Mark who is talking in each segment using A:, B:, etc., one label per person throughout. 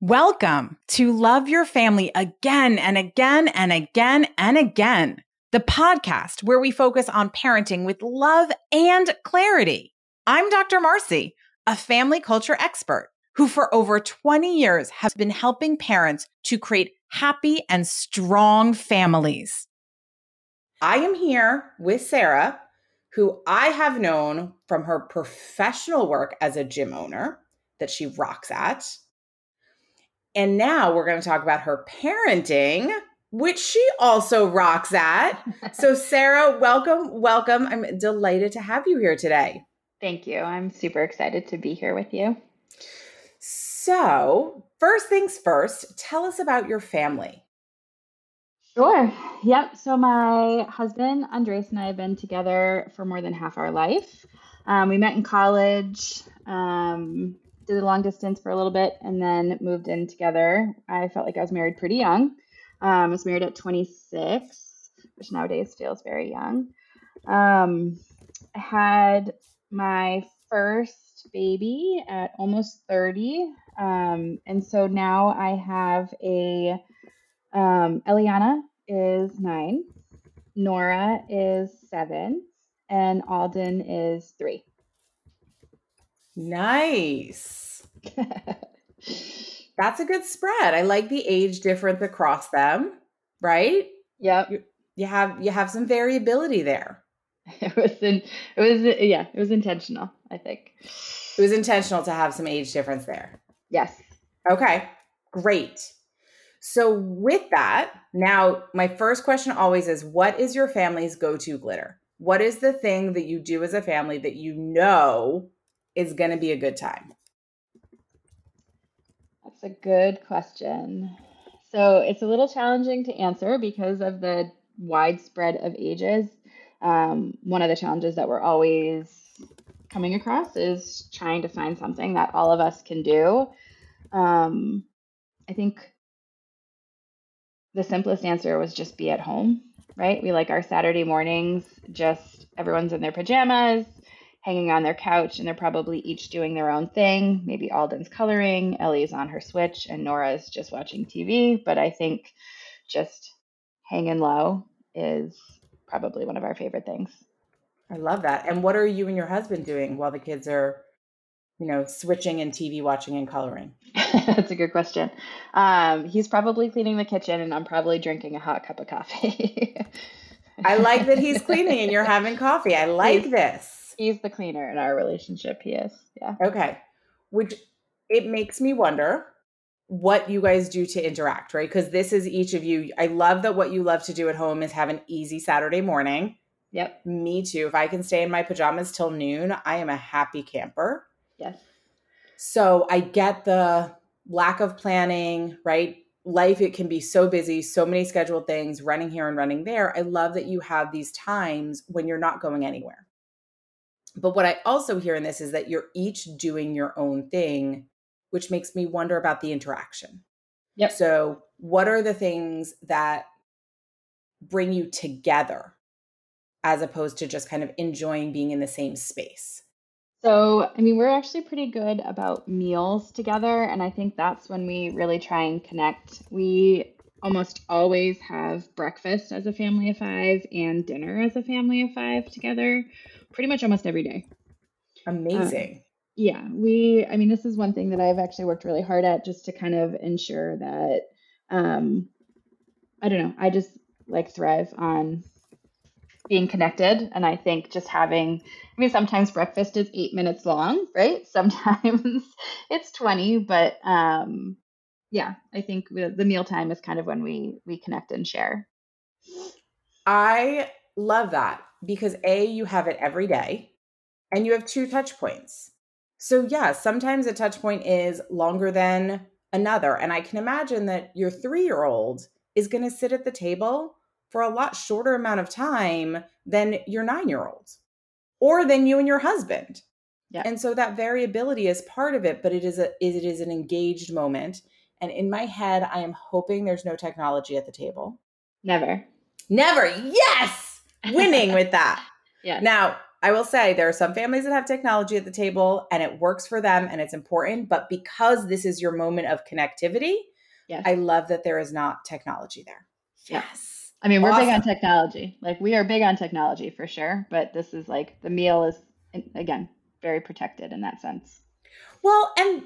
A: Welcome to Love Your Family again and again and again and again, the podcast where we focus on parenting with love and clarity. I'm Dr. Marcie, a family culture expert who for over 20 years has been helping parents to create happy and strong families. I am here with Sarah, who I have known from her professional work as a gym owner that she rocks at and now we're going to talk about her parenting, which she also rocks at. so, Sarah, welcome, welcome. I'm delighted to have you here today.
B: Thank you. I'm super excited to be here with you.
A: So, first things first, tell us about your family.
B: Sure. Yep. So, my husband, Andres, and I have been together for more than half our life. Um, we met in college. Um, did a long distance for a little bit and then moved in together. I felt like I was married pretty young. Um, I was married at 26, which nowadays feels very young. Um, I had my first baby at almost 30. Um, and so now I have a um, Eliana is nine, Nora is seven, and Alden is three.
A: Nice. That's a good spread. I like the age difference across them, right?
B: Yep.
A: You, you have you have some variability there.
B: It was in, it was yeah, it was intentional, I think.
A: It was intentional to have some age difference there.
B: Yes.
A: Okay. Great. So with that, now my first question always is what is your family's go-to glitter? What is the thing that you do as a family that you know is going to be a good time?
B: That's a good question. So it's a little challenging to answer because of the widespread of ages. Um, one of the challenges that we're always coming across is trying to find something that all of us can do. Um, I think the simplest answer was just be at home, right? We like our Saturday mornings, just everyone's in their pajamas, hanging on their couch and they're probably each doing their own thing. Maybe Alden's coloring, Ellie's on her Switch, and Nora's just watching TV. But I think just hanging low is probably one of our favorite things.
A: I love that. And what are you and your husband doing while the kids are, you know, switching and TV watching and coloring?
B: That's a good question. Um, he's probably cleaning the kitchen, and I'm probably drinking a hot cup of coffee.
A: I like that he's cleaning and you're having coffee. I like
B: he's,
A: this
B: he's the cleaner in our relationship. He is. Yeah.
A: Okay. Which it makes me wonder what you guys do to interact, right? Because this is each of you. I love that what you love to do at home is have an easy Saturday morning.
B: Yep.
A: Me too. If I can stay in my pajamas till noon, I am a happy camper.
B: Yes.
A: So I get the lack of planning, right? Life, it can be so busy, so many scheduled things, running here and running there. I love that you have these times when you're not going anywhere. But what I also hear in this is that you're each doing your own thing, which makes me wonder about the interaction.
B: Yep.
A: So, what are the things that bring you together as opposed to just kind of enjoying being in the same space?
B: So, I mean, we're actually pretty good about meals together. And I think that's when we really try and connect. We almost always have breakfast as a family of five and dinner as a family of five together pretty much almost every day.
A: Amazing.
B: Um, yeah, we, I mean, this is one thing that I've actually worked really hard at just to kind of ensure that, um, I don't know, I just like thrive on being connected. And I think just having, I mean, sometimes breakfast is eight minutes long, right? Sometimes it's 20, but, um, yeah, I think the meal time is kind of when we we connect and share.
A: I love that because A, you have it every day and you have two touch points. So, yeah, sometimes a touch point is longer than another. And I can imagine that your three year old is going to sit at the table for a lot shorter amount of time than your nine year old or than you and your husband. Yeah. And so that variability is part of it, but it is a it is an engaged moment. And in my head, I am hoping there's no technology at the table.
B: Never.
A: Never. Yes winning with that.
B: Yeah.
A: Now, I will say there are some families that have technology at the table and it works for them and it's important. But because this is your moment of connectivity, yes. I love that there is not technology there.
B: Yes. I mean, we're awesome. big on technology. Like we are big on technology for sure. But this is like the meal is, again, very protected in that sense.
A: Well, and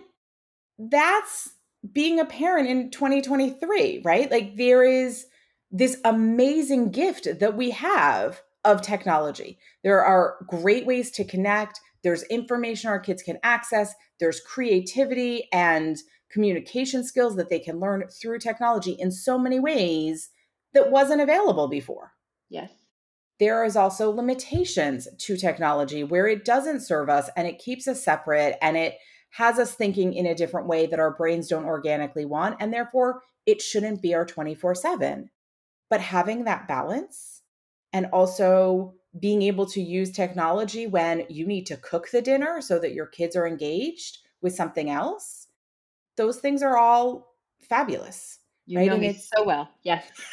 A: that's being a parent in 2023, right? Like there is this amazing gift that we have of technology. There are great ways to connect. There's information our kids can access. There's creativity and communication skills that they can learn through technology in so many ways that wasn't available before.
B: Yes.
A: There is also limitations to technology where it doesn't serve us and it keeps us separate and it has us thinking in a different way that our brains don't organically want and therefore it shouldn't be our 24/7. But having that balance and also being able to use technology when you need to cook the dinner so that your kids are engaged with something else those things are all fabulous
B: you right? know me it's so well yes.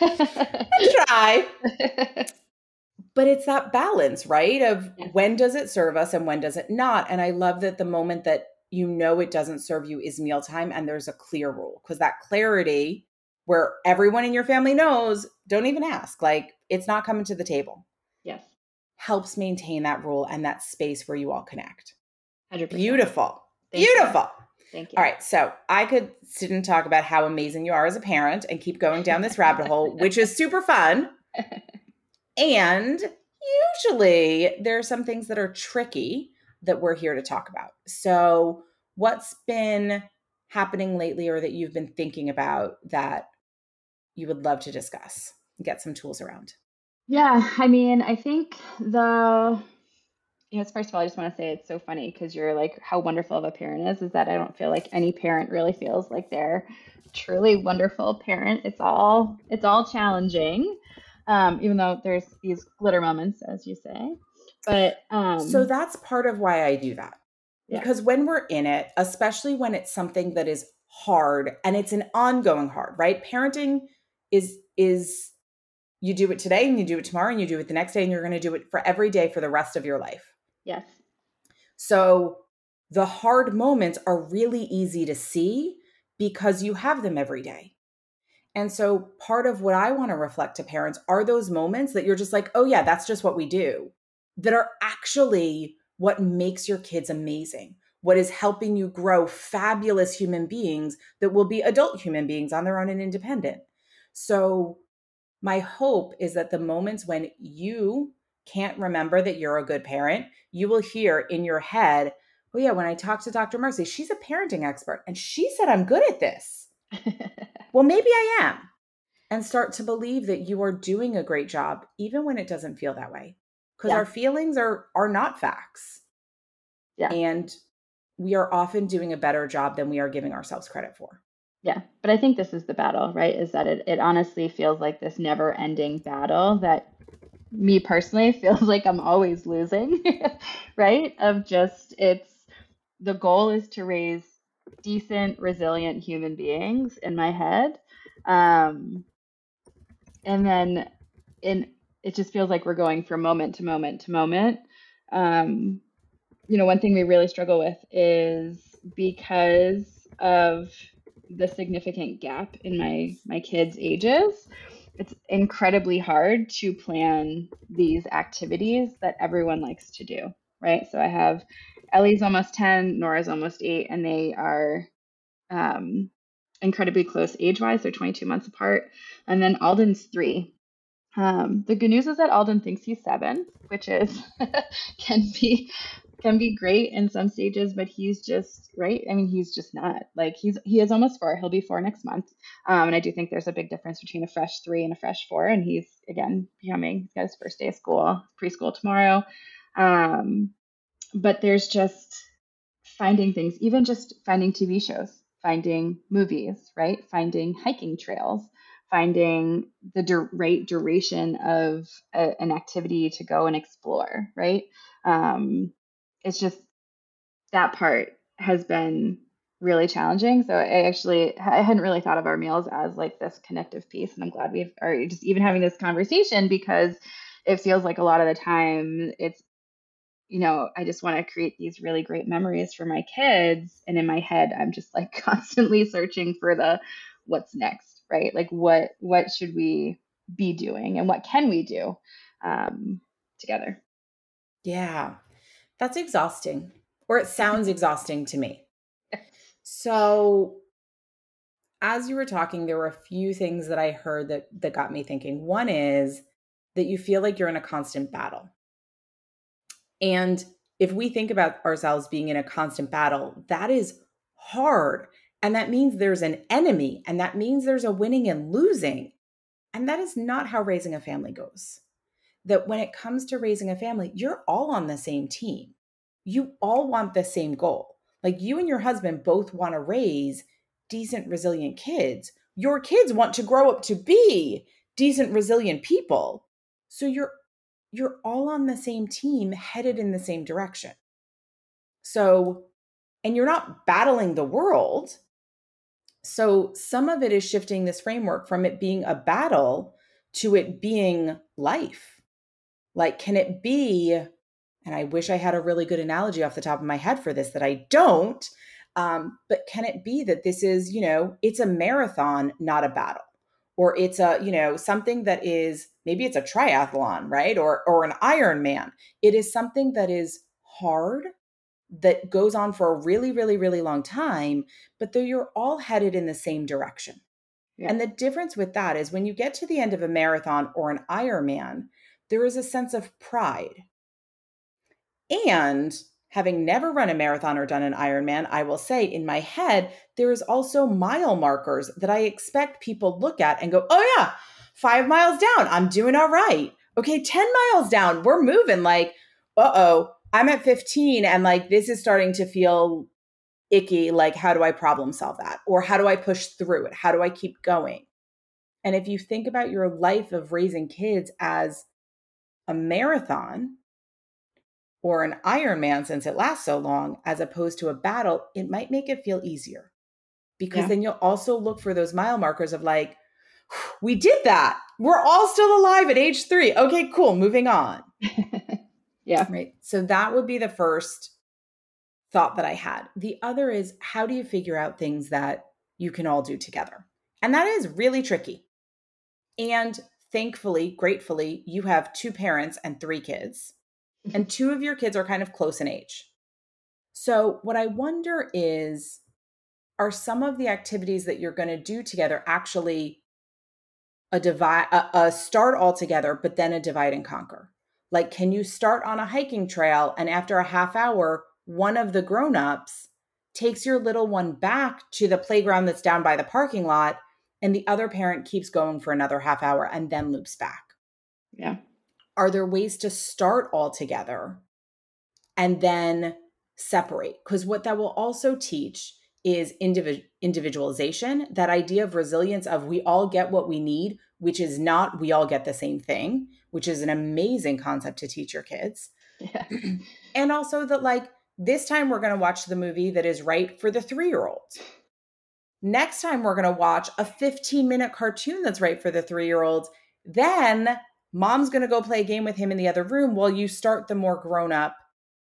A: Try but it's that balance right of when does it serve us and when does it not? And i love that the moment that you know it doesn't serve you is mealtime and there's a clear rule because that clarity where everyone in your family knows, don't even ask. Like it's not coming to the table.
B: Yes.
A: Helps maintain that rule and that space where you all connect.
B: 100%.
A: Beautiful. Thank Beautiful. You.
B: Thank you.
A: All right. So I could sit and talk about how amazing you are as a parent and keep going down this rabbit hole, which is super fun. and usually there are some things that are tricky that we're here to talk about. So, what's been happening lately or that you've been thinking about that you would love to discuss, get some tools around?
B: Yeah, I mean, I think the you know, first of all, I just want to say it's so funny because you're like how wonderful of a parent is. Is that I don't feel like any parent really feels like they're truly wonderful parent. It's all it's all challenging, um, even though there's these glitter moments, as you say. But um,
A: so that's part of why I do that yeah. because when we're in it, especially when it's something that is hard and it's an ongoing hard, right? Parenting is is you do it today and you do it tomorrow and you do it the next day and you're going to do it for every day for the rest of your life.
B: Yes.
A: So the hard moments are really easy to see because you have them every day. And so part of what I want to reflect to parents are those moments that you're just like, "Oh yeah, that's just what we do." That are actually what makes your kids amazing. What is helping you grow fabulous human beings that will be adult human beings on their own and independent. So, my hope is that the moments when you can't remember that you're a good parent, you will hear in your head, oh, yeah, when I talked to Dr. Marcie, she's a parenting expert and she said I'm good at this. well, maybe I am. And start to believe that you are doing a great job, even when it doesn't feel that way. Because yeah. our feelings are are not facts.
B: Yeah.
A: And we are often doing a better job than we are giving ourselves credit for.
B: Yeah, but I think this is the battle, right? Is that it, it honestly feels like this never ending battle that me personally feels like I'm always losing, right? Of just, it's the goal is to raise decent, resilient human beings in my head. Um, and then in it just feels like we're going from moment to moment to moment. Um, you know, one thing we really struggle with is because of the significant gap in my my kids' ages, it's incredibly hard to plan these activities that everyone likes to do, right? So I have Ellie's almost 10, Nora's almost 8 and they are um, incredibly close age-wise. They're 22 months apart. And then Alden's 3. Um, the good news is that Alden thinks he's 7, which is can be can be great in some stages, but he's just right. I mean, he's just not like he's he is almost four. He'll be four next month, um, and I do think there's a big difference between a fresh three and a fresh four. And he's again becoming he's got his first day of school, preschool tomorrow. Um, but there's just finding things, even just finding TV shows, finding movies, right? Finding hiking trails, finding the dur- right duration of a, an activity to go and explore, right? Um, it's just that part has been really challenging. So I actually I hadn't really thought of our meals as like this connective piece, and I'm glad we've are just even having this conversation because it feels like a lot of the time it's you know, I just want to create these really great memories for my kids. And in my head, I'm just like constantly searching for the what's next, right? Like what what should we be doing and what can we do um, together?
A: Yeah, that's exhausting, or it sounds exhausting to me. So, as you were talking, there were a few things that I heard that that got me thinking. One is that you feel like you're in a constant battle and if we think about ourselves being in a constant battle, that is hard. And that means there's an enemy, and that means there's a winning and losing. And that is not how raising a family goes. That when it comes to raising a family, you're all on the same team. You all want the same goal. Like you and your husband both want to raise decent, resilient kids. Your kids want to grow up to be decent, resilient people. So you're you're all on the same team headed in the same direction. So, and you're not battling the world. So, some of it is shifting this framework from it being a battle to it being life. Like, can it be, and I wish I had a really good analogy off the top of my head for this that I don't, um, but can it be that this is, you know, it's a marathon, not a battle? Or it's a, you know, something that is maybe it's a triathlon, right? Or or an Ironman. It is something that is hard that goes on for a really really really long time, but though you're all headed in the same direction. Yeah. And the difference with that is when you get to the end of a marathon or an Ironman, there is a sense of pride. And having never run a marathon or done an Ironman, I will say in my head, there is also mile markers that I expect people look at and go, oh, yeah, five miles down. I'm doing all right. Okay, 10 miles down. We're moving. Like, uh oh, I'm at 15 and like this is starting to feel icky. Like, how do I problem solve that? Or how do I push through it? How do I keep going? And if you think about your life of raising kids as a marathon or an Ironman, since it lasts so long, as opposed to a battle, it might make it feel easier because yeah. then you'll also look for those mile markers of like, we did that. We're all still alive at age three. Okay, cool. Moving on.
B: yeah.
A: Right. So that would be the first thought that I had. The other is how do you figure out things that you can all do together? And that is really tricky. And thankfully, gratefully, you have two parents and three kids, mm-hmm. and two of your kids are kind of close in age. So, what I wonder is are some of the activities that you're going to do together actually a divide a, a start all together but then a divide and conquer? Like can you start on a hiking trail and after a half hour one of the grown-ups takes your little one back to the playground that's down by the parking lot and the other parent keeps going for another half hour and then loops back
B: yeah
A: are there ways to start all together and then separate because what that will also teach is individ- individualization, that idea of resilience of we all get what we need, which is not we all get the same thing, which is an amazing concept to teach your kids. Yeah. and also that like this time we're going to watch the movie that is right for the 3-year-old. Next time we're going to watch a 15-minute cartoon that's right for the 3-year-old. Then mom's going to go play a game with him in the other room while you start the more grown-up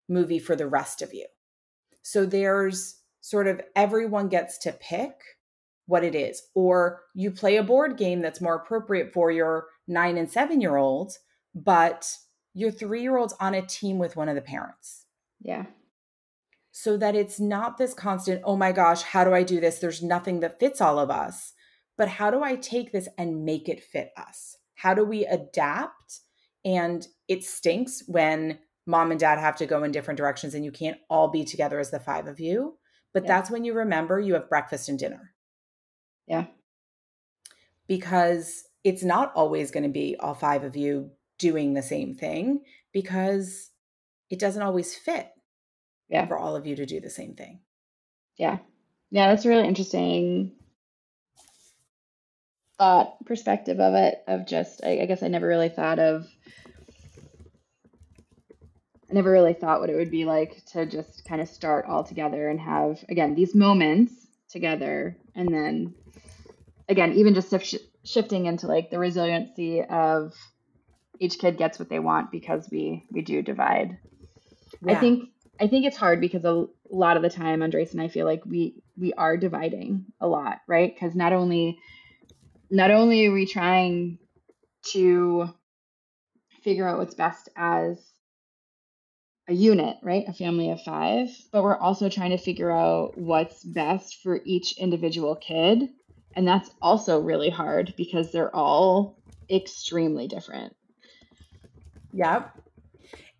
A: movie for the rest of you. So there's sort of everyone gets to pick what it is. Or you play a board game that's more appropriate for your nine and seven year olds, but your three year old's on a team with one of the parents.
B: Yeah.
A: So that it's not this constant, oh my gosh, how do I do this? There's nothing that fits all of us. But how do I take this and make it fit us? How do we adapt? And it stinks when mom and dad have to go in different directions and you can't all be together as the five of you. But yeah. that's when you remember you have breakfast and dinner.
B: Yeah.
A: Because it's not always going to be all five of you doing the same thing because it doesn't always fit
B: yeah.
A: for all of you to do the same thing.
B: Yeah. Yeah, that's a really interesting thought perspective of it of just I, I guess I never really thought of I never really thought what it would be like to just kind of start all together and have, again, these moments together. And then, again, even just sh- shifting into like the resiliency of each kid gets what they want because we we do divide. I think I think it's hard because a lot of the time Andres and I feel like we we are dividing a lot, right? Because not only not only are we trying to figure out what's best as a unit, right? A family of five, but we're also trying to figure out what's best for each individual kid. And that's also really hard because they're all extremely different.
A: Yep.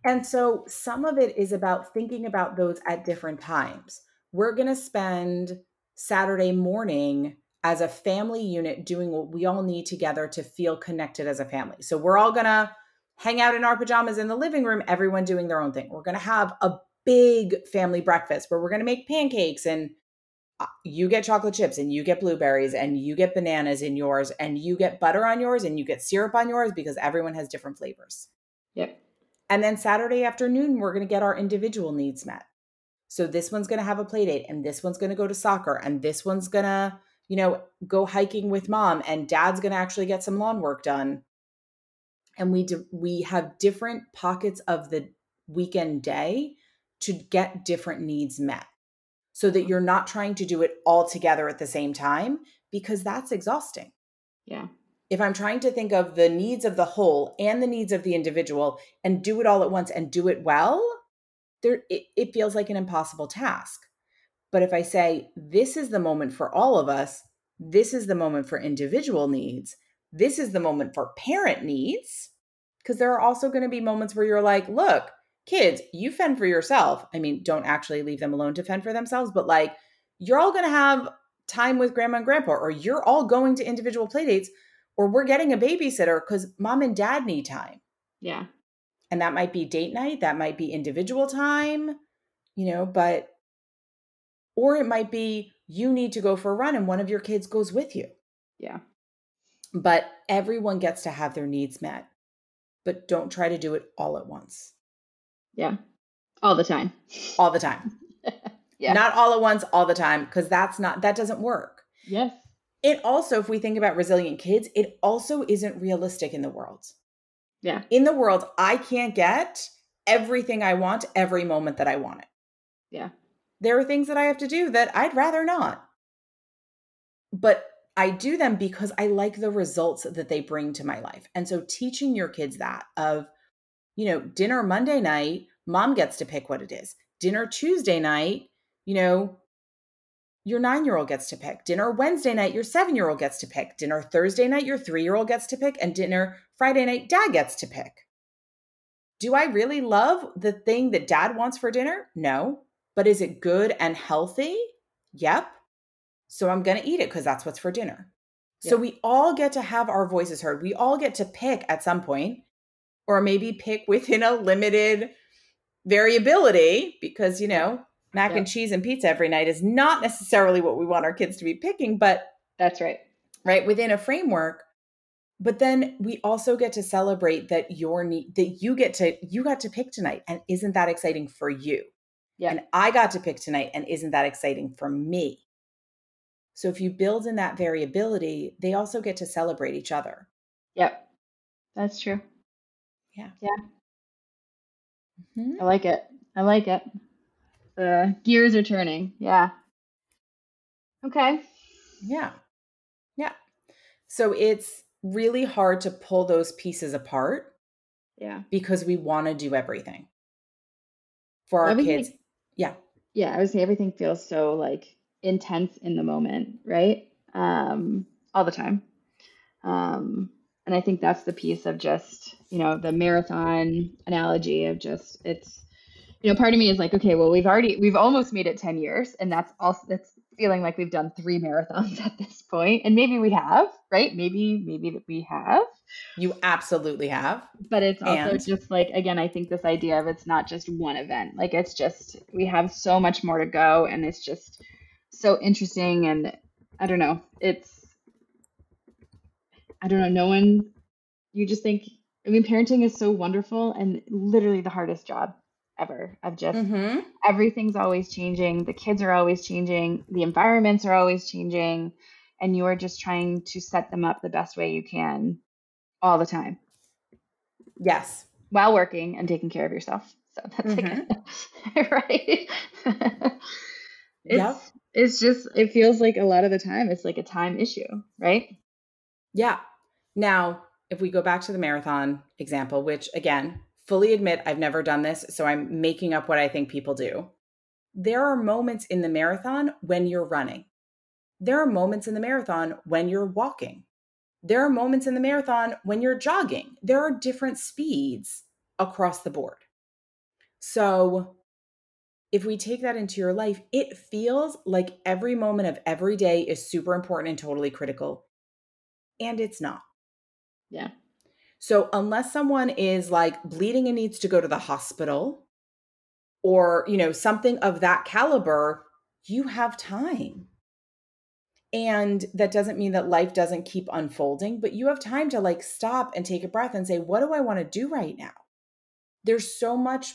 A: And so some of it is about thinking about those at different times. We're going to spend Saturday morning as a family unit doing what we all need together to feel connected as a family. So we're all going to hang out in our pajamas in the living room, everyone doing their own thing. We're going to have a big family breakfast where we're going to make pancakes and uh, you get chocolate chips and you get blueberries and you get bananas in yours and you get butter on yours and you get syrup on yours because everyone has different flavors.
B: Yep.
A: And then Saturday afternoon, we're going to get our individual needs met. So this one's going to have a play date, and this one's going to go to soccer, and this one's going to, you know, go hiking with mom, and dad's going to actually get some lawn work done. And we do, we have different pockets of the weekend day to get different needs met, so that you're not trying to do it all together at the same time because that's exhausting
B: Yeah.
A: If I'm trying to think of the needs of the whole and the needs of the individual and do it all at once and do it well, there it, it feels like an impossible task. But if I say this is the moment for all of us, this is the moment for individual needs, this is the moment for parent needs, because there are also going to be moments where you're like, look, kids, you fend for yourself. I mean, don't actually leave them alone to fend for themselves, but like you're all going to have time with grandma and grandpa, or you're all going to individual play dates or we're getting a babysitter because mom and dad need time.
B: Yeah.
A: And that might be date night, that might be individual time, you know, but, or it might be you need to go for a run and one of your kids goes with you.
B: Yeah.
A: But everyone gets to have their needs met, but don't try to do it all at once,
B: Yeah. All the time.
A: all the time.
B: Yeah.
A: Not all at once, all the time, because that's not, that doesn't work.
B: yes.
A: It also, if we think about resilient kids, it also isn't realistic in the world.
B: Yeah.
A: in the world, I can't get everything I want every moment that I want it.
B: Yeah.
A: There are things that I have to do that I'd rather not. But I do them because I like the results that they bring to my life. And so teaching your kids that of, you know, dinner Monday night, mom gets to pick what it is. Dinner Tuesday night, you know, your nine year old gets to pick. Dinner Wednesday night, your seven year old gets to pick. Dinner Thursday night, your three year old gets to pick. And dinner Friday night, dad gets to pick. Do I really love the thing that dad wants for dinner? No. But is it good and healthy? Yep. So I'm going to eat it because that's what's for dinner. So we all get to have our voices heard. We all get to pick at some point, or maybe pick within a limited variability because, you know, mac
B: Yeah.
A: and cheese and pizza every night is not necessarily what we want our kids to be picking, but
B: That's right.
A: right within a framework but then we also get to celebrate that your need that you get to you got to pick tonight and isn't that exciting for you
B: Yeah.
A: and i got to pick tonight and isn't that exciting for me so if you build in that variability they also get to celebrate each other
B: Yep. That's true.
A: Mhm.
B: I like it. I like it. The gears are turning. Yeah. Okay.
A: yeah yeah so it's really hard to pull those pieces apart
B: Yeah.
A: because we want to do everything for our
B: Everything-
A: kids yeah
B: Yeah, I would say everything feels so like intense in the moment, right? Um, all the time. Um, and I think that's the piece of just, you know, the marathon analogy of just it's you know, part of me is like, okay, well, we've already we've almost made it 10 years, and that's also that's feeling like we've done three marathons at this point. And maybe we have, right? Maybe, maybe that we have.
A: you absolutely have
B: but it's also
A: And-
B: just like again i think this idea of it's not just one event like it's just we have so much more to go and it's just so interesting and i don't know it's i don't know no one you just think i mean parenting is so wonderful and literally the hardest job ever of just
A: mm-hmm.
B: everything's always changing the kids are always changing the environments are always changing and you are just trying to set them up the best way you can all the time
A: Yes.
B: While working and taking care of yourself. So that's mm-hmm. like, right. it's, yep. it's just, it feels like a lot of the time it's like a time issue, right?
A: Yeah. Now, if we go back to the marathon example, which again, fully admit I've never done this, so I'm making up what I think people do. There are moments in the marathon when you're running. There are moments in the marathon when you're walking. There are moments in the marathon when you're jogging. There are different speeds across the board. So, if we take that into your life, it feels like every moment of every day is super important and totally critical. And it's not.
B: Yeah.
A: So, unless someone is like bleeding and needs to go to the hospital or, you know, something of that caliber, you have time. And that doesn't mean that life doesn't keep unfolding, but you have time to like stop and take a breath and say, what do I want to do right now? There's so much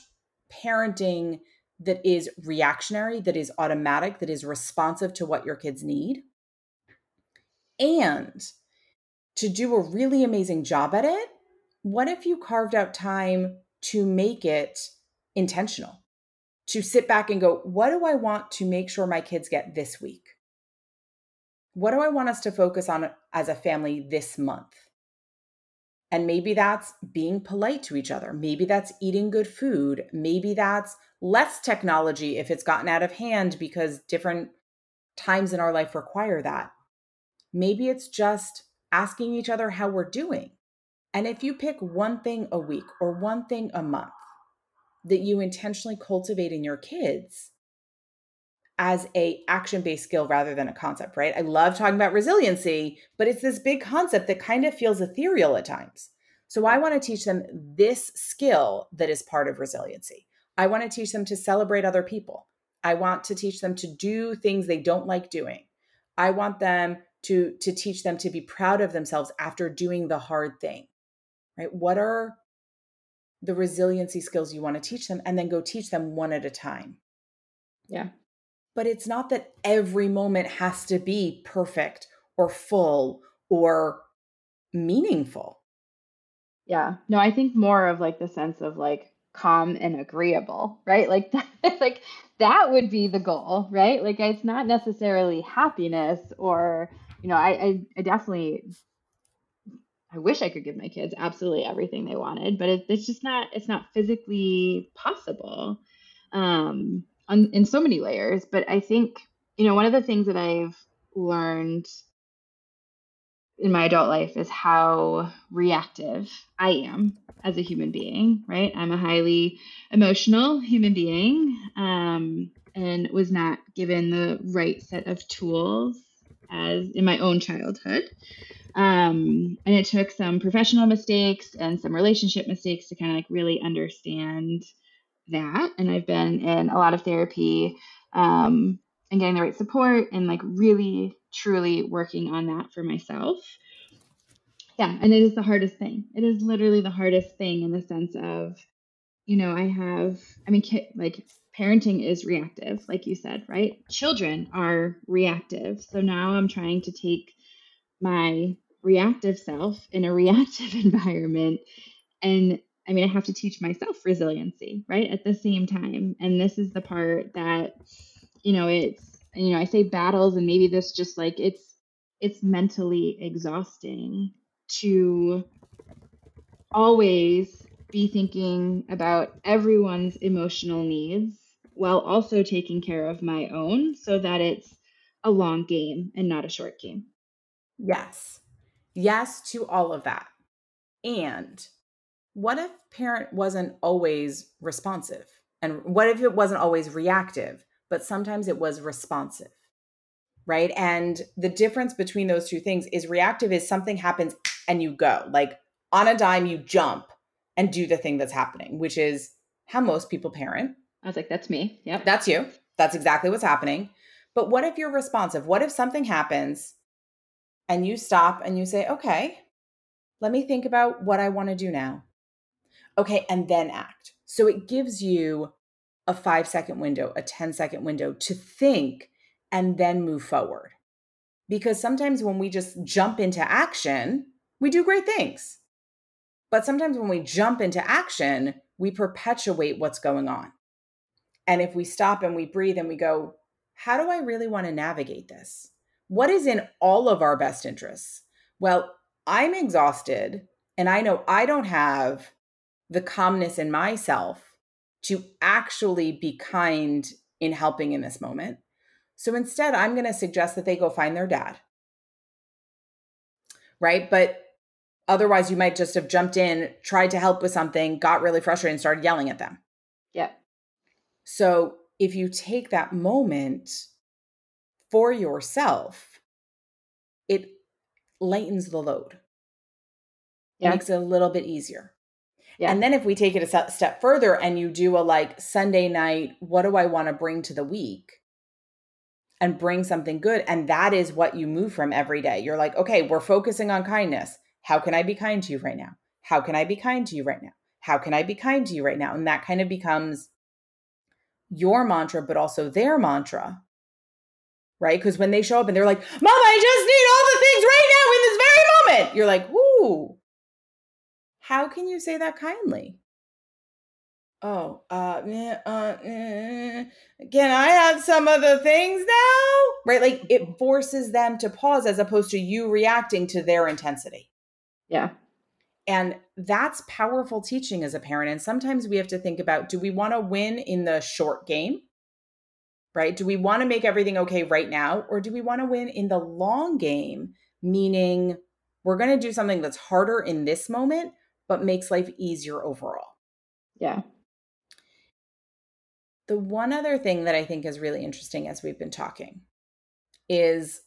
A: parenting that is reactionary, that is automatic, that is responsive to what your kids need. And to do a really amazing job at it, what if you carved out time to make it intentional? To sit back and go, what do I want to make sure my kids get this week? What do I want us to focus on as a family this month? And maybe that's being polite to each other. Maybe that's eating good food. Maybe that's less technology if it's gotten out of hand because different times in our life require that. Maybe it's just asking each other how we're doing. And if you pick one thing a week or one thing a month that you intentionally cultivate in your kids, as a action based skill rather than a concept, right? I love talking about resiliency, but it's this big concept that kind of feels ethereal at times. So I want to teach them this skill that is part of resiliency. I want to teach them to celebrate other people. I want to teach them to do things they don't like doing. I want them to to teach them to be proud of themselves after doing the hard thing. Right? What are the resiliency skills you want to teach them and then go teach them one at a time.
B: Yeah.
A: But it's not that every moment has to be perfect or full or meaningful.
B: Yeah. No, I think more of like the sense of like calm and agreeable, right? Like that, like that would be the goal, right? Like it's not necessarily happiness or, you know, I, I, I definitely I wish I could give my kids absolutely everything they wanted, but it, it's just not it's not physically possible. Um on, in so many layers. But I think, you know, one of the things that I've learned in my adult life is how reactive I am as a human being, right? I'm a highly emotional human being um, and was not given the right set of tools as in my own childhood. Um, and it took some professional mistakes and some relationship mistakes to kind of like really understand that. And i've been in a lot of therapy um, and getting the right support and like really truly working on that for myself. Yeah and it is the hardest thing. It is literally the hardest thing in the sense of you know i have i mean like parenting is reactive like you said right children are reactive so now i'm trying to take my reactive self in a reactive environment and I mean, I have to teach myself resiliency, right? At the same time. And this is the part that, you know, it's, you know, I say battles and maybe this just like it's, it's mentally exhausting to always be thinking about everyone's emotional needs while also taking care of my own so that it's a long game and not a short game.
A: Yes. Yes to all of that. And what if parent wasn't always responsive? And what if it wasn't always reactive, but sometimes it was responsive? Right. And the difference between those two things is reactive is something happens and you go. Like on a dime, you jump and do the thing that's happening, which is how most people parent.
B: I was like, that's me. Yep.
A: That's you. That's exactly what's happening. But what if you're responsive? What if something happens and you stop and you say, okay, let me think about what I want to do now. Okay, and then act. So it gives you a five second window, a 10 second window to think and then move forward. Because sometimes when we just jump into action, we do great things. But sometimes when we jump into action, we perpetuate what's going on. And if we stop and we breathe and we go, how do I really want to navigate this? What is in all of our best interests? Well, I'm exhausted and I know I don't have the calmness in myself to actually be kind in helping in this moment. So instead, I'm going to suggest that they go find their dad. Right. But otherwise, you might just have jumped in, tried to help with something, got really frustrated, and started yelling at them.
B: Yeah.
A: So if you take that moment for yourself, it lightens the load. Yeah. Makes it a little bit easier. Yeah. And then if we take it a step further and you do a like Sunday night, what do I want to bring to the week? And bring something good. And that is what you move from every day. You're like, okay, we're focusing on kindness. How can I be kind to you right now? How can I be kind to you right now? How can I be kind to you right now? And that kind of becomes your mantra, but also their mantra. Right? Because when they show up and they're like, Mom, I just need all the things right now in this very moment. You're like, Ooh, how can you say that kindly? Oh, uh, uh, eh, can I have some of the things now? Right? Like it forces them to pause as opposed to you reacting to their intensity.
B: Yeah.
A: And that's powerful teaching as a parent. And sometimes we have to think about do we want to win in the short game? Right? Do we want to make everything okay right now? Or do we want to win in the long game? Meaning we're going to do something that's harder in this moment, but makes life easier overall.
B: Yeah.
A: The one other thing that I think is really interesting as we've been talking is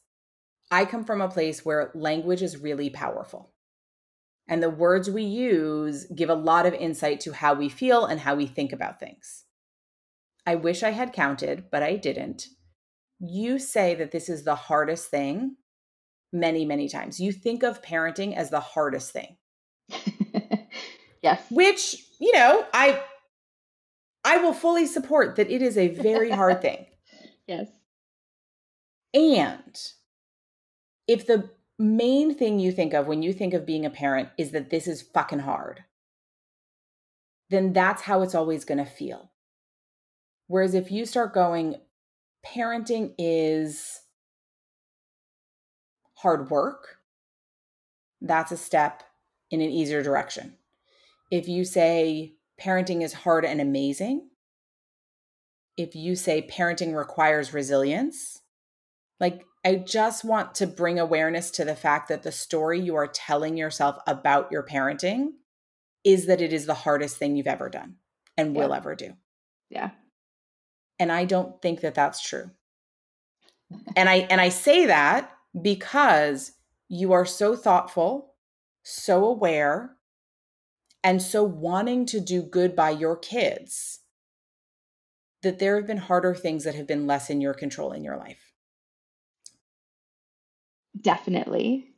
A: I come from a place where language is really powerful. And the words we use give a lot of insight to how we feel and how we think about things. I wish I had counted, but I didn't. You say that this is the hardest thing many, many times. You think of parenting as the hardest thing.
B: yes.
A: Which, you know, I I will fully support that it is a very hard thing.
B: Yes.
A: And if the main thing you think of when you think of being a parent is that this is fucking hard, then that's how it's always going to feel. Whereas if you start going, parenting is hard work, that's a step in an easier direction. If you say parenting is hard and amazing, if you say parenting requires resilience, like I just want to bring awareness to the fact that the story you are telling yourself about your parenting is that it is the hardest thing you've ever done and yeah. will ever do.
B: Yeah.
A: And I don't think that that's true. and I and I say that because you are so thoughtful, so aware, and so wanting to do good by your kids that there have been harder things that have been less in your control in your life
B: definitely.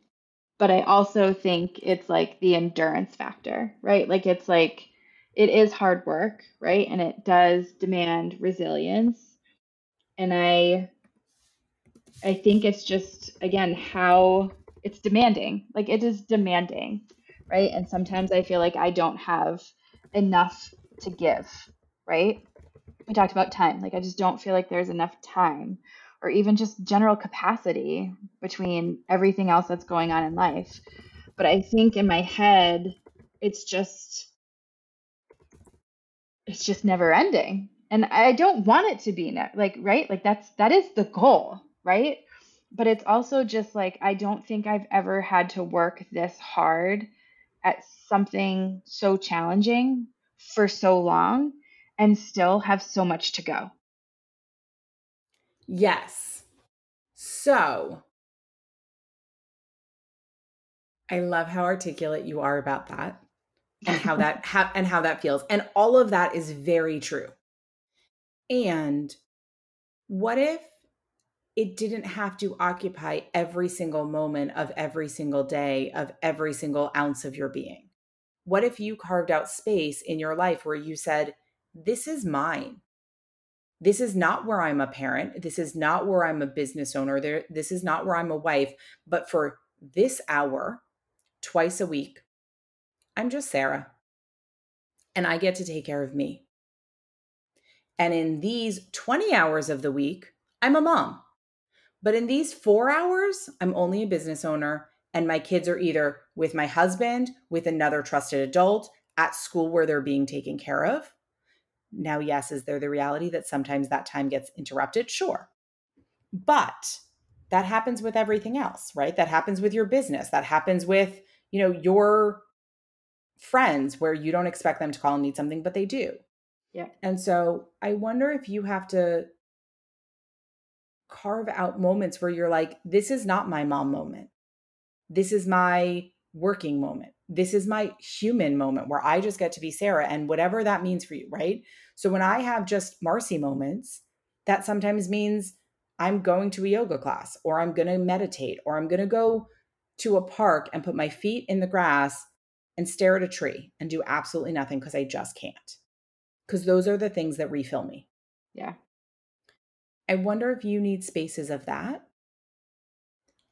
B: But I also think it's like the endurance factor, right? Like it's like it is hard work, right? And it does demand resilience. And I I think it's just again how it's demanding. Like it is demanding, right? And sometimes I feel like I don't have enough to give, right? We talked about time. Like I just don't feel like there's enough time or even just general capacity between everything else that's going on in life. But I think in my head, it's just it's just never ending. And I don't want it to be ne- like right? Like that's that is the goal, right? But it's also just like I don't think I've ever had to work this hard at something so challenging for so long and still have so much to go.
A: Yes. So I love how articulate you are about that and how that ha- and how that feels. And all of that is very true. And what if it didn't have to occupy every single moment of every single day of every single ounce of your being? What if you carved out space in your life where you said, This is mine this is not where I'm a parent. This is not where I'm a business owner. There, this is not where I'm a wife. But for this hour, twice a week, I'm just Sarah. And I get to take care of me. And in these 20 hours of the week, I'm a mom. But in these four hours, I'm only a business owner, and my kids are either with my husband, with another trusted adult, at school where they're being taken care of. Now, yes, is there the reality that sometimes that time gets interrupted? Sure. But that happens with everything else, right? That happens with your business. That happens with, you know, your friends where you don't expect them to call and need something, but they do.
B: Yeah.
A: And so I wonder if you have to carve out moments where you're like, this is not my mom moment. This is my working moment. This is my human moment where I just get to be Sarah and whatever that means for you, right? So when I have just Marcie moments, that sometimes means I'm going to a yoga class or I'm going to meditate or I'm going to go to a park and put my feet in the grass and stare at a tree and do absolutely nothing because I just can't. Because those are the things that refill me.
B: Yeah.
A: I wonder if you need spaces of that.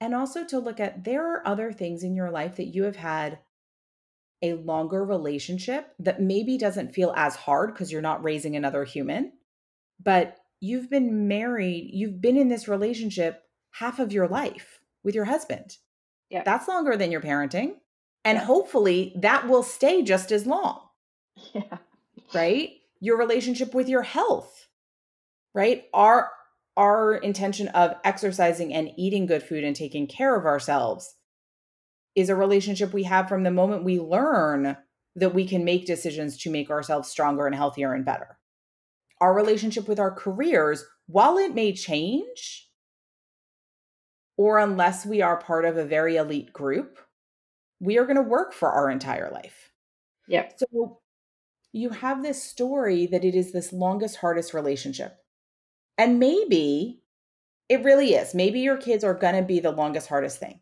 A: And also to look at there are other things in your life that you have had a longer relationship that maybe doesn't feel as hard because you're not raising another human, but you've been married, you've been in this relationship half of your life with your husband.
B: Yeah.
A: That's longer than your parenting. And yeah. hopefully that will stay just as long.
B: Yeah.
A: Right? Your relationship with your health. Right? Our our intention of exercising and eating good food and taking care of ourselves is a relationship we have from the moment we learn that we can make decisions to make ourselves stronger and healthier and better our relationship with our careers, while it may change, or unless we are part of a very elite group, we are going to work for our entire life.
B: Yeah.
A: So you have this story that it is this longest, hardest relationship. And maybe it really is. Maybe your kids are going to be the longest, hardest thing.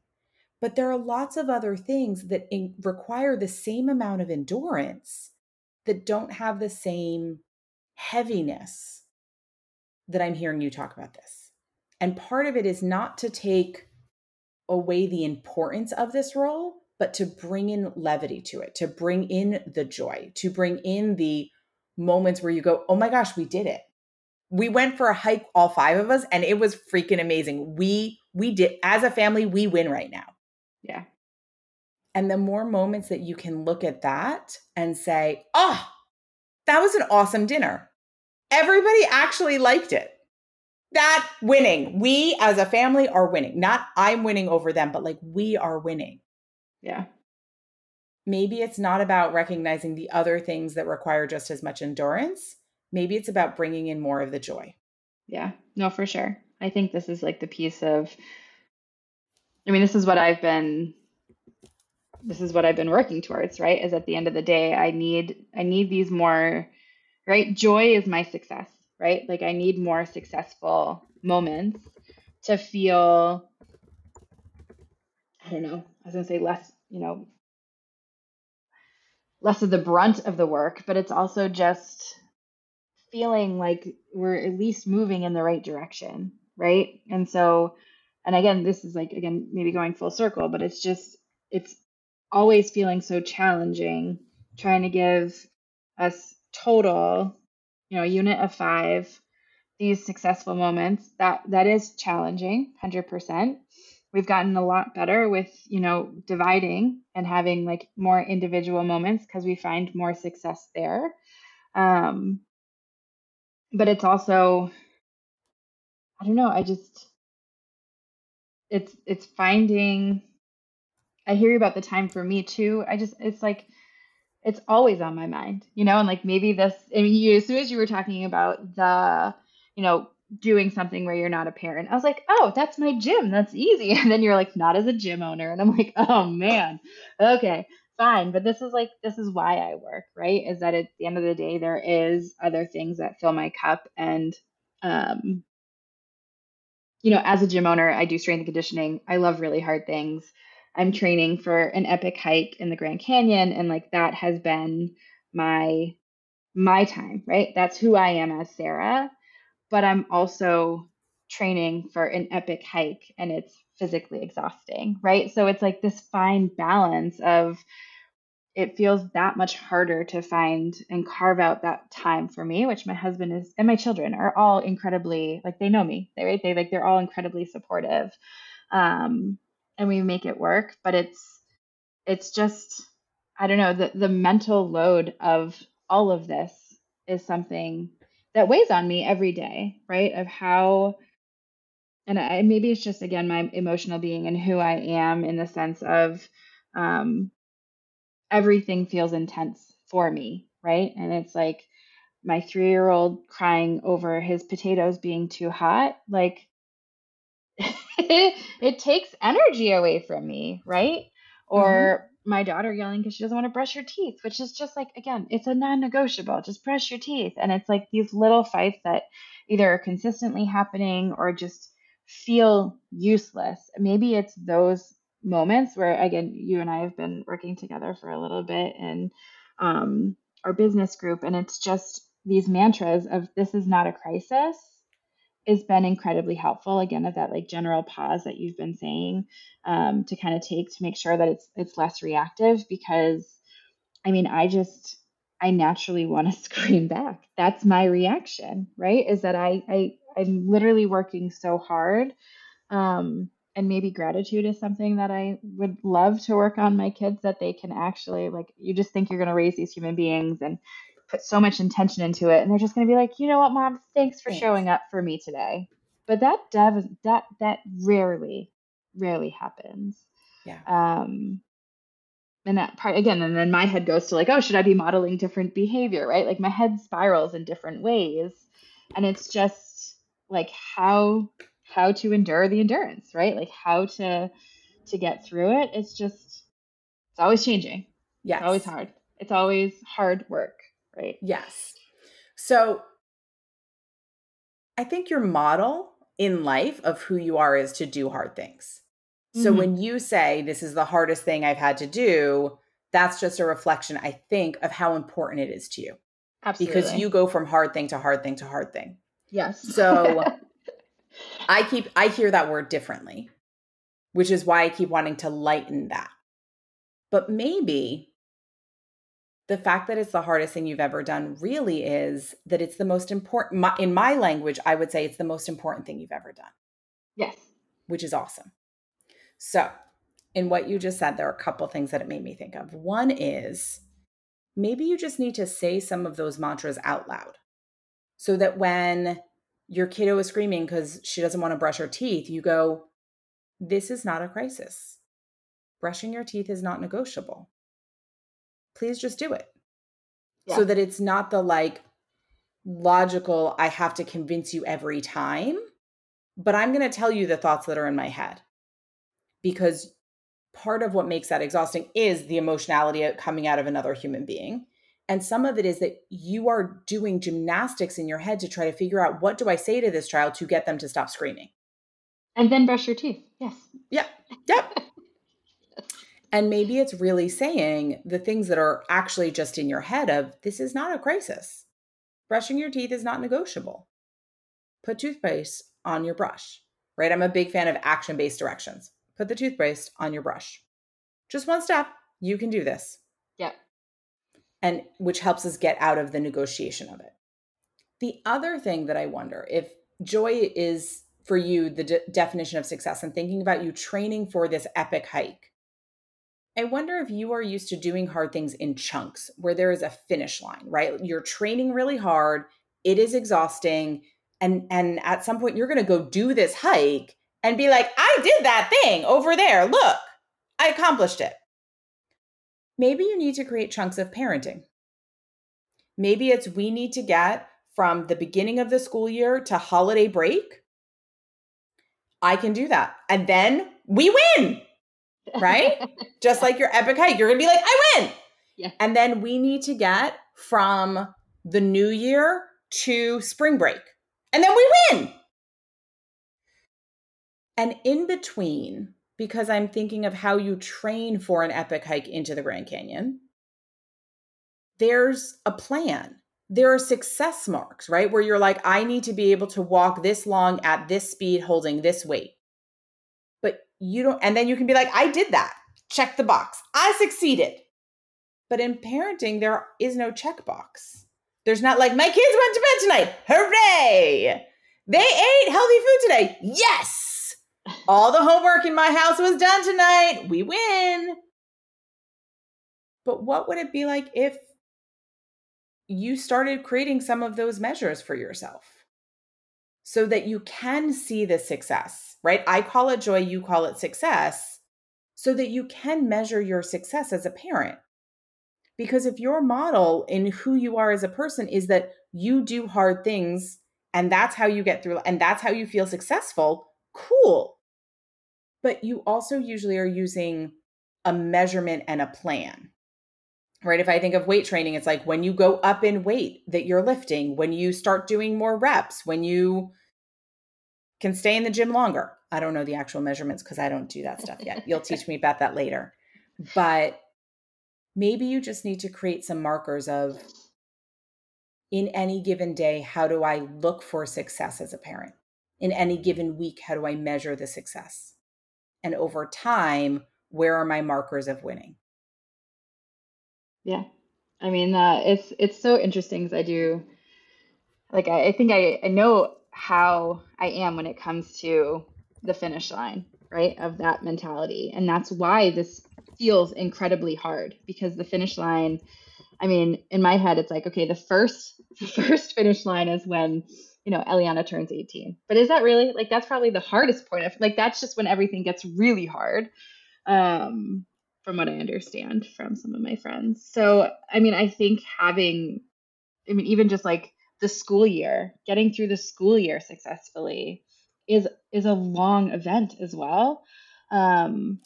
A: But there are lots of other things that in- require the same amount of endurance that don't have the same heaviness that I'm hearing you talk about this. And part of it is not to take away the importance of this role, but to bring in levity to it, to bring in the joy, to bring in the moments where you go, oh my gosh, we did it. We went for a hike, all five of us, and it was freaking amazing. We we did as a family, we win right now.
B: Yeah.
A: And the more moments that you can look at that and say, oh, that was an awesome dinner. Everybody actually liked it. That winning. We as a family are winning. Not I'm winning over them, but like we are winning.
B: Yeah.
A: Maybe it's not about recognizing the other things that require just as much endurance. Maybe it's about bringing in more of the joy.
B: Yeah. No, for sure. I think this is like the piece of I mean, this is what I've been this is what I've been working towards, right? Is at the end of the day, I need I need these more right? Joy is my success, right? Like I need more successful moments to feel I don't know. I was to say less, you know, less of the brunt of the work, but it's also just feeling like we're at least moving in the right direction, right? And so and again, this is like again maybe going full circle, but it's just it's always feeling so challenging trying to give us total, you know, unit of five, these successful moments. That that is challenging, hundred percent. We've gotten a lot better with, you know, dividing and having like more individual moments because we find more success there. Um, but it's also, I don't know. I just, it's it's finding I hear you about the time for me too. I just it's like it's always on my mind, you know, and like maybe this I mean you as soon as you were talking about the, you know, doing something where you're not a parent, I was like, oh, that's my gym. That's easy. And then you're like, not as a gym owner. And I'm like, oh man, okay, fine. But this is like this is why I work, right? Is that at the end of the day there is other things that fill my cup and um you know, as a gym owner, I do strength and conditioning. I love really hard things. I'm training for an epic hike in the Grand Canyon and like that has been my my time, right? That's who I am as Sarah, but I'm also training for an epic hike and it's physically exhausting, right? So it's like this fine balance of it feels that much harder to find and carve out that time for me which my husband is and my children are all incredibly like they know me they right? They like they're all incredibly supportive. Um and we make it work but it's it's just i don't know the the mental load of all of this is something that weighs on me every day right? Of how and I, maybe it's just again my emotional being and who i am in the sense of um everything feels intense for me, right? And it's like my three year old crying over his potatoes being too hot. Like, it takes energy away from me, right? Or mm-hmm. my daughter yelling because she doesn't want to brush her teeth, which is just like, again, it's a non negotiable. Just brush your teeth. And it's like these little fights that either are consistently happening or just feel useless. Maybe it's those moments where again you and i have been working together for a little bit in um, our business group and it's just these mantras of this is not a crisis has been incredibly helpful. Again of that like general pause that you've been saying um, to kind of take to make sure that it's it's less reactive because i mean i just i naturally want to scream back. That's my reaction right? Is that i i i'm literally working so hard um, and maybe gratitude is something that I would love to work on my kids that they can actually like you just think you're going to raise these human beings and put so much intention into it and they're just going to be like, "You know what, mom? Thanks for thanks. showing up for me today." But that dev that that rarely rarely happens.
A: Yeah.
B: Um and that part again and then my head goes to like, "Oh, should I be modeling different behavior?" right? Like my head spirals in different ways and it's just like how how to endure the endurance, right? Like how to to get through it. It's just it's always changing.
A: Yeah.
B: It's always hard. It's always hard work, right?
A: Yes. So I think your model in life of who you are is to do hard things. So mm-hmm. when you say this is the hardest thing I've had to do, that's just a reflection, I think, of how important it is to you.
B: Absolutely.
A: Because you go from hard thing to hard thing to hard thing.
B: Yes.
A: So I keep I hear that word differently, which is why I keep wanting to lighten that. But maybe the fact that it's the hardest thing you've ever done really is that it's the most important my, in my language I would say it's the most important thing you've ever done.
B: Yes.
A: Which is awesome. So, in what you just said there are a couple things that it made me think of. One is maybe you just need to say some of those mantras out loud so that when your kiddo is screaming because she doesn't want to brush her teeth, you go, This is not a crisis. Brushing your teeth is not negotiable. Please just do it. Yeah. So that it's not the like logical, I have to convince you every time, but I'm going to tell you the thoughts that are in my head. Because part of what makes that exhausting is the emotionality uh, coming out of another human being. And some of it is that you are doing gymnastics in your head to try to figure out what do I say to this child to get them to stop screaming.
B: And then brush your teeth. Yes.
A: Yep. Yep. and maybe it's really saying the things that are actually just in your head of this is not a crisis. Brushing your teeth is not negotiable. Put toothpaste on your brush, right? I'm a big fan of action based directions. Put the toothpaste on your brush. Just one step. You can do this.
B: Yep
A: and which helps us get out of the negotiation of it. The other thing that I wonder if joy is for you the de- definition of success and thinking about you training for this epic hike. I wonder if you are used to doing hard things in chunks where there is a finish line, right? You're training really hard, it is exhausting, and and at some point you're going to go do this hike and be like, "I did that thing over there. Look, I accomplished it." Maybe you need to create chunks of parenting. Maybe it's we need to get from the beginning of the school year to holiday break. I can do that. And then we win, right? Just like your epic hike, you're going to be like, I win.
B: Yeah.
A: And then we need to get from the new year to spring break. And then we win. And in between, because I'm thinking of how you train for an epic hike into the Grand Canyon. There's a plan. There are success marks, right? Where you're like, I need to be able to walk this long at this speed, holding this weight. But you don't, and then you can be like, I did that. Check the box. I succeeded. But in parenting, there is no checkbox. There's not like, my kids went to bed tonight. Hooray! They ate healthy food today. Yes! All the homework in my house was done tonight. We win. But what would it be like if you started creating some of those measures for yourself so that you can see the success, right? I call it joy, you call it success, so that you can measure your success as a parent. Because if your model in who you are as a person is that you do hard things and that's how you get through and that's how you feel successful, cool. But you also usually are using a measurement and a plan right? If I think of weight training, it's like when you go up in weight that you're lifting, when you start doing more reps, when you can stay in the gym longer. I don't know the actual measurements because I don't do that stuff yet. You'll teach me about that later. But maybe you just need to create some markers of in any given day, how do I look for success as a parent? In any given week, how do I measure the success? And over time, where are my markers of winning?
B: Yeah. I mean, uh, it's it's so interesting because I do, like, I, I think I, I know how I am when it comes to the finish line, right? Of that mentality. And that's why this feels incredibly hard because the finish line, I mean, in my head, it's like, okay, the first the first finish line is when, you know, Eliana turns 18. But is that really like that's probably the hardest point of like that's just when everything gets really hard. Um from what I understand from some of my friends. So, I mean, I think having, I mean, even just like the school year, getting through the school year successfully is is a long event as well. Um,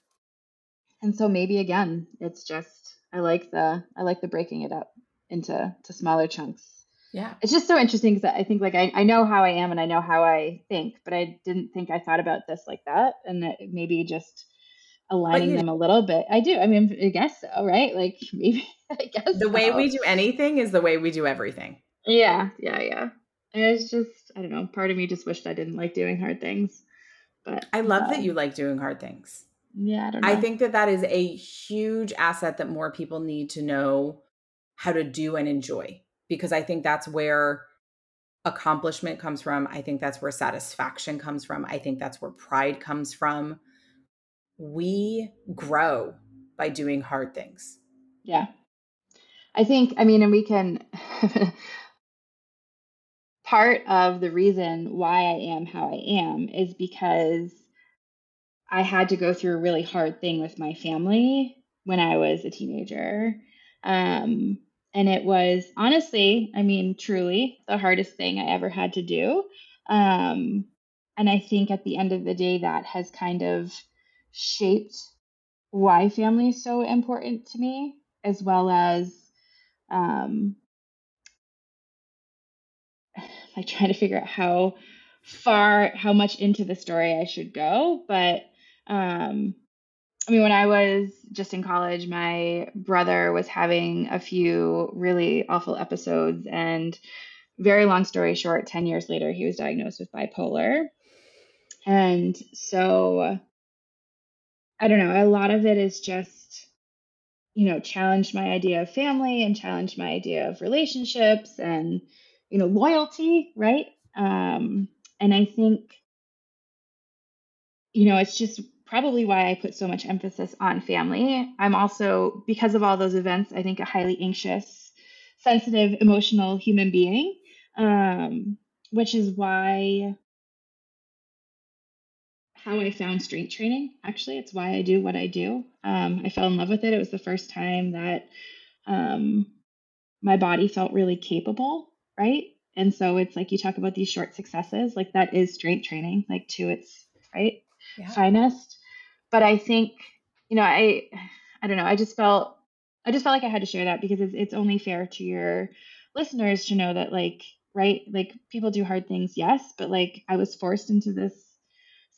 B: and so maybe again, it's just I like the I like the breaking it up into to smaller chunks.
A: Yeah,
B: it's just so interesting because I think like I, I know how I am and I know how I think, but I didn't think I thought about this like that, and that maybe just aligning them a little bit. I do. I mean, I guess so, right? Like maybe I guess
A: the way we do anything is the way we do everything.
B: Yeah, yeah, yeah. It's just I don't know. Part of me just wished I didn't like doing hard things, but
A: I love um, that you like doing hard things.
B: Yeah, I,
A: I think that that is a huge asset that more people need to know how to do and enjoy because I think that's where accomplishment comes from. I think that's where satisfaction comes from. I think that's where pride comes from we grow by doing hard things.
B: Yeah. I think, I mean, and we can, part of the reason why I am how I am is because I had to go through a really hard thing with my family when I was a teenager. Um, and it was honestly, I mean, truly the hardest thing I ever had to do. Um, and I think at the end of the day, that has kind of shaped why family is so important to me, as well as um, like trying to figure out how far, how much into the story I should go. But um, I mean, when I was just in college, my brother was having a few really awful episodes. And very long story short, 10 years later, he was diagnosed with bipolar. And so I don't know, a lot of it is just, you know, challenged my idea of family and challenged my idea of relationships and, you know, loyalty, right? Um, and I think, you know, it's just probably why I put so much emphasis on family. I'm also, because of all those events, I think a highly anxious, sensitive, emotional human being, um, which is why how I found strength training. Actually, it's why I do what I do. Um, I fell in love with it. It was the first time that um, my body felt really capable, right? And so it's like you talk about these short successes, like that is strength training, like to its right yeah. finest. But I think, you know, I, I don't know. I just felt, I just felt like I had to share that because it's, it's only fair to your listeners to know that, like, right, like people do hard things, yes, but like I was forced into this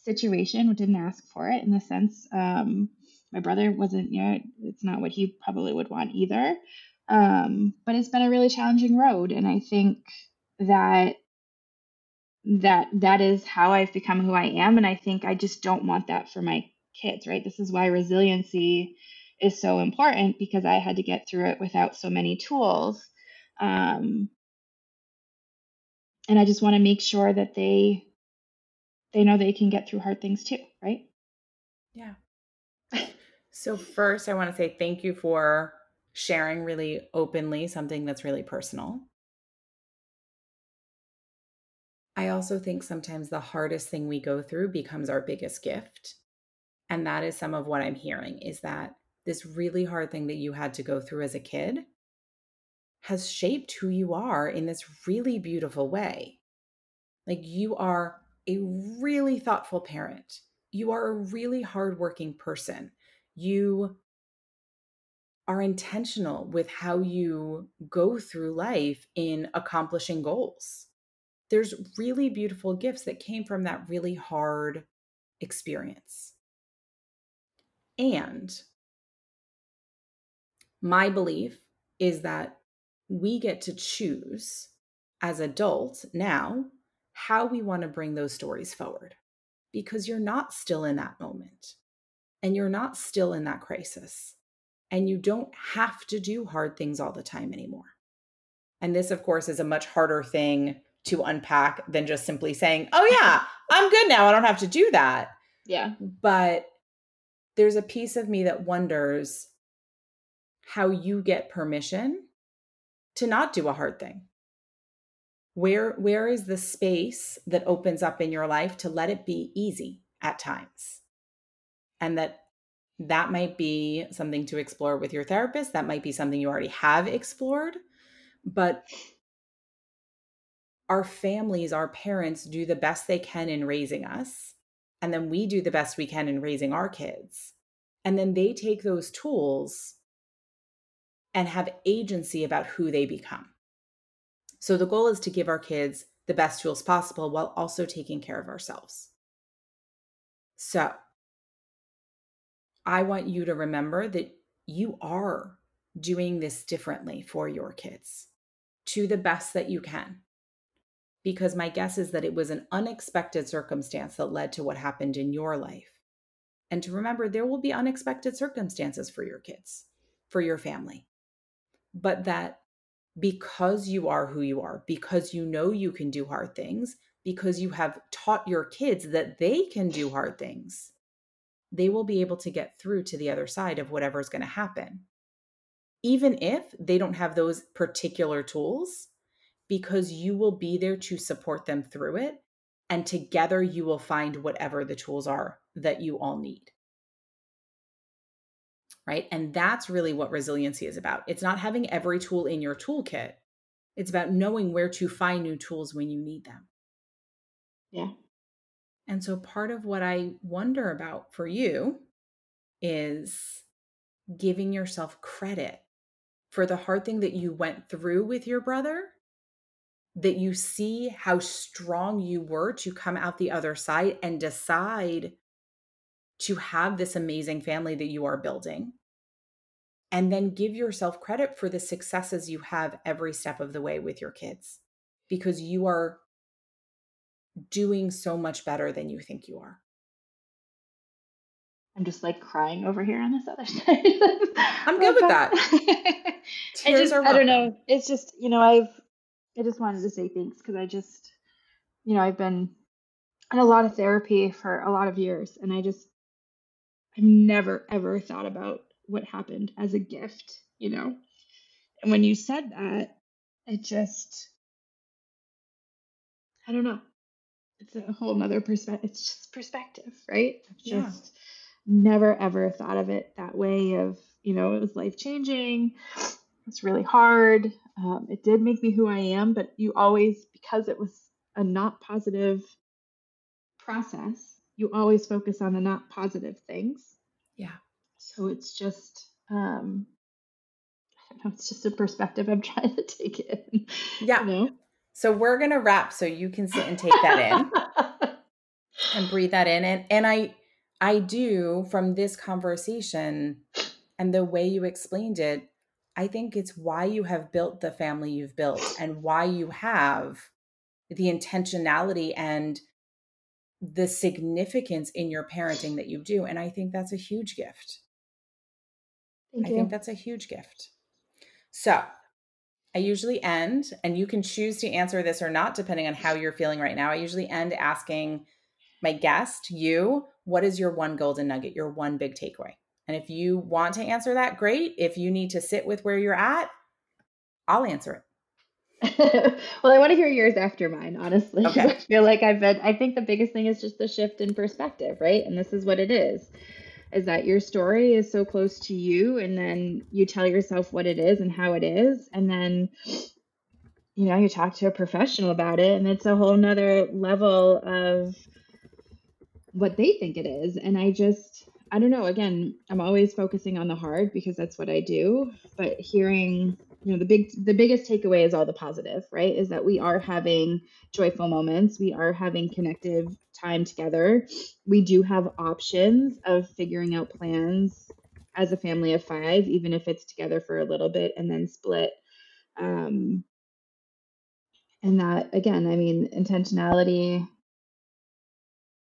B: situation, didn't ask for it in the sense. Um, my brother wasn't, you know, it's not what he probably would want either. Um, but it's been a really challenging road, and I think that that that is how I've become who I am, and I think I just don't want that for my kids. Right? This is why resiliency is so important because I had to get through it without so many tools. Um, and I just want to make sure that they they know they can get through hard things too, right?
A: Yeah. so first I want to say thank you for sharing really openly something that's really personal. I also think sometimes the hardest thing we go through becomes our biggest gift. And that is some of what I'm hearing is that this really hard thing that you had to go through as a kid has shaped who you are in this really beautiful way. Like you are a really thoughtful parent. You are a really hardworking person. You are intentional with how you go through life in accomplishing goals. There's really beautiful gifts that came from that really hard experience. And my belief is that we get to choose as adults now how we want to bring those stories forward because you're not still in that moment and you're not still in that crisis and you don't have to do hard things all the time anymore. And this, of course, is a much harder thing to unpack than just simply saying, oh, yeah, I'm good now. I don't have to do that.
B: Yeah.
A: But there's a piece of me that wonders how you get permission to not do a hard thing. Where where is the space that opens up in your life to let it be easy at times? And that that might be something to explore with your therapist. That might be something you already have explored. But our families our parents do the best they can in raising us and then we do the best we can in raising our kids and then they take those tools and have agency about who they become so the goal is to give our kids the best tools possible while also taking care of ourselves. So I want you to remember that you are doing this differently for your kids to the best that you can. Because my guess is that it was an unexpected circumstance that led to what happened in your life. And to remember, there will be unexpected circumstances for your kids, for your family, but that because you are who you are, because you know you can do hard things, because you have taught your kids that they can do hard things, they will be able to get through to the other side of whatever's going to happen. Even if they don't have those particular tools, because you will be there to support them through it. And together you will find whatever the tools are that you all need right? And that's really what resiliency is about. It's not having every tool in your toolkit, it's about knowing where to find new tools when you need them.
B: Yeah.
A: And so part of what I wonder about for you is giving yourself credit for the hard thing that you went through with your brother, that you see how strong you were to come out the other side and decide to have this amazing family that you are building and then give yourself credit for the successes you have every step of the way with your kids because you are doing so much better than you think you are.
B: I'm just like crying over here on this other side.
A: I'm good with that.
B: I just, I don't know. It's just, you know, I've, I just wanted to say thanks because I just, you know, I've been in a lot of therapy for a lot of years and I just, I've never ever thought about what happened as a gift, you know? And when you said that, it just, I don't know. It's a whole nother perspective. It's just perspective, right? I've yeah. just never ever thought of it that way of, you know, it was life changing. It's really hard. Um, it did make me who I am, but you always, because it was a not positive process, you always focus on the not positive things.
A: Yeah.
B: So it's just, um, I don't know, it's just a perspective I'm trying to take in.
A: Yeah. You know? So we're going to wrap so you can sit and take that in and breathe that in. And, and I, I do from this conversation and the way you explained it, I think it's why you have built the family you've built and why you have the intentionality and the significance in your parenting that you do. And I think that's a huge gift.
B: Thank
A: I
B: you.
A: think that's a huge gift. So I usually end, and you can choose to answer this or not, depending on how you're feeling right now. I usually end asking my guest, you, what is your one golden nugget, your one big takeaway? And if you want to answer that, great. If you need to sit with where you're at, I'll answer it.
B: well, I want to hear yours after mine, honestly.
A: Okay.
B: I feel like I've been, I think the biggest thing is just the shift in perspective, right? And this is what it is is that your story is so close to you, and then you tell yourself what it is and how it is. And then, you know, you talk to a professional about it, and it's a whole nother level of what they think it is. And I just, I don't know. Again, I'm always focusing on the hard because that's what I do. But hearing you know the big the biggest takeaway is all the positive right is that we are having joyful moments we are having connective time together we do have options of figuring out plans as a family of five even if it's together for a little bit and then split um and that again i mean intentionality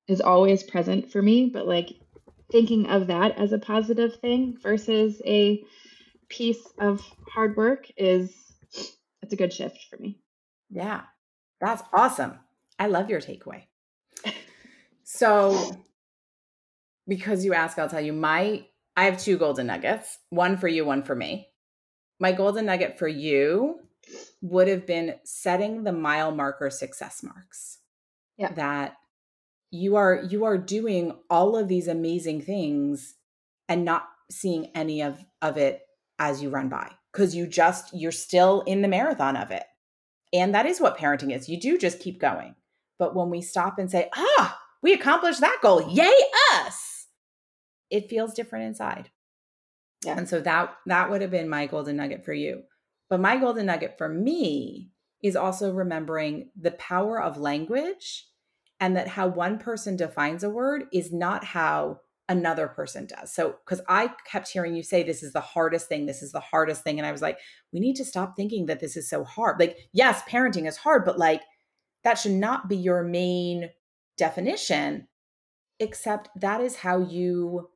B: is always present for me but like thinking of that as a positive thing versus a piece of hard work is it's a good shift for me.
A: Yeah, that's awesome. I love your takeaway. So, because you ask, I'll tell you my I have two golden nuggets, one for you, one for me. My golden nugget for you would have been setting the mile marker success marks.
B: Yeah.
A: That you are you are doing all of these amazing things and not seeing any of of it as you run by because you just you're still in the marathon of it. And that is what parenting is. You do just keep going. But when we stop and say ah we accomplished that goal. Yay us! it feels different inside.
B: Yeah.
A: and so that that would have been my golden nugget for you. But my golden nugget for me is also remembering the power of language and that how one person defines a word is not how another person does. So, because I kept hearing you say, this is the hardest thing, this is the hardest thing. And I was like, we need to stop thinking that this is so hard. Like, yes, parenting is hard, but like, that should not be your main definition, except that is how you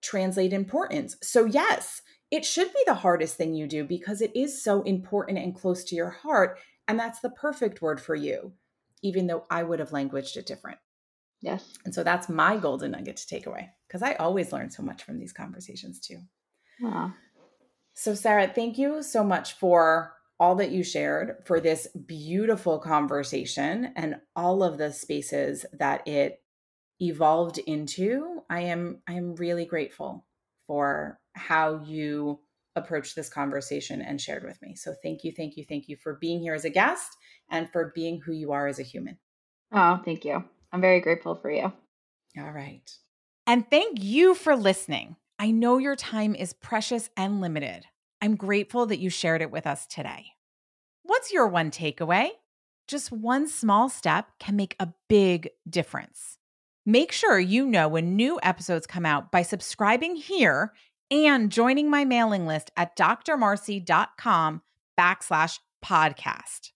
A: translate importance. So, yes, it should be the hardest thing you do because it is so important and close to your heart. And that's the perfect word for you, even though I would have languaged it different.
B: Yes.
A: And so that's my golden nugget to take away because I always learn so much from these conversations too.
B: Wow.
A: So, Sarah, thank you so much for all that you shared, for this beautiful conversation and all of the spaces that it evolved into. I am I am really grateful for how you approached this conversation and shared with me. So thank you, thank you, thank you for being here as a guest and for being who you are as a human.
B: Oh, thank you. I'm very grateful for you.
A: All right.
C: And thank you for listening. I know your time is precious and limited. I'm grateful that you shared it with us today. What's your one takeaway? Just one small step can make a big difference. Make sure you know when new episodes come out by subscribing here and joining my mailing list at drmarcie.com backslash podcast.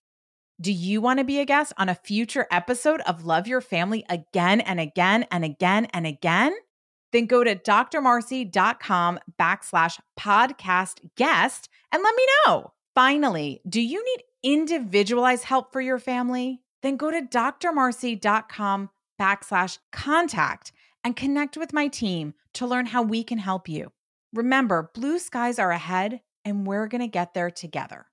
C: Do you want to be a guest on a future episode of Love Your Family again and again and again and again? Then go to drmarcie.com backslash podcast guest and let me know. Finally, do you need individualized help for your family? Then go to drmarcie.com backslash contact and connect with my team to learn how we can help you. Remember, blue skies are ahead and we're going to get there together.